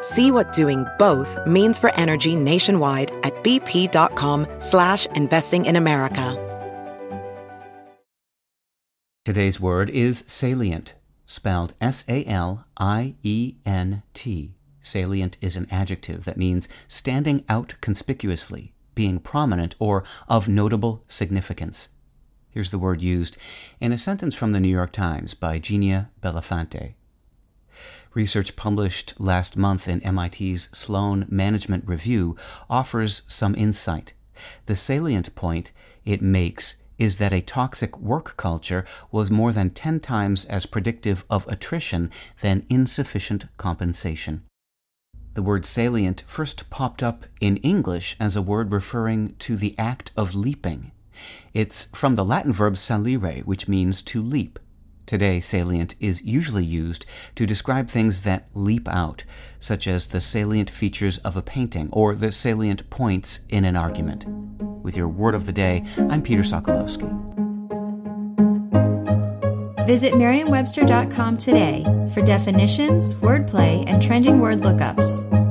See what doing both means for energy nationwide at bp.com slash investing in America. Today's word is salient, spelled S-A-L-I-E-N-T. Salient is an adjective that means standing out conspicuously, being prominent, or of notable significance. Here's the word used in a sentence from the New York Times by Ginia Bellafante. Research published last month in MIT's Sloan Management Review offers some insight. The salient point it makes is that a toxic work culture was more than 10 times as predictive of attrition than insufficient compensation. The word salient first popped up in English as a word referring to the act of leaping. It's from the Latin verb salire, which means to leap. Today, salient is usually used to describe things that leap out, such as the salient features of a painting or the salient points in an argument. With your word of the day, I'm Peter Sokolowski. Visit Merriam-Webster.com today for definitions, wordplay, and trending word lookups.